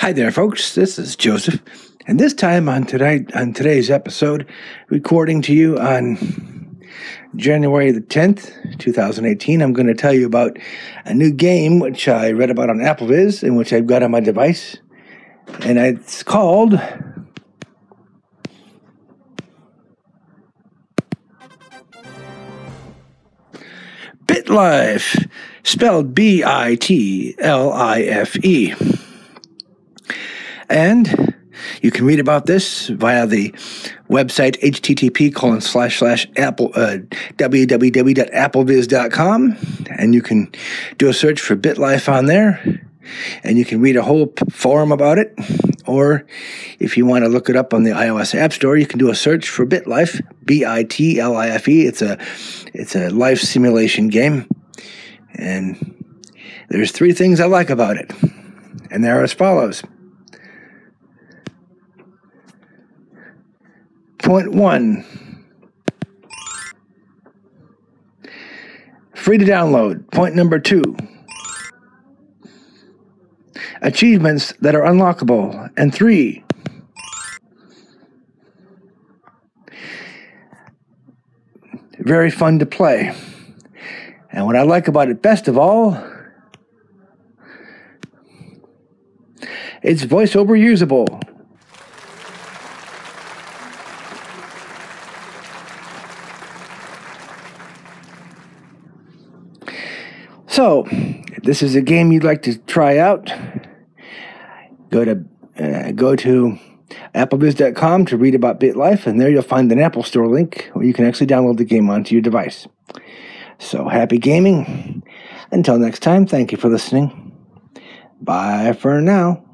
Hi there, folks. This is Joseph, and this time on today on today's episode, recording to you on January the tenth, two thousand eighteen. I'm going to tell you about a new game which I read about on AppleVis and which I've got on my device, and it's called. BitLife, spelled B I T L I F E. And you can read about this via the website http colon slash slash apple uh, www.applevis.com and you can do a search for bitlife on there. And you can read a whole forum about it. Or if you want to look it up on the ios app store you can do a search for bitlife b-i-t-l-i-f-e it's a it's a life simulation game. And there's three things i like about it. And they're as follows Point one free to download. Point number two achievements that are unlockable. And three, very fun to play. And what I like about it best of all, it's voiceover usable. So, if this is a game you'd like to try out, go to uh, go to applevis.com to read about BitLife, and there you'll find an Apple Store link where you can actually download the game onto your device. So, happy gaming. Until next time, thank you for listening. Bye for now.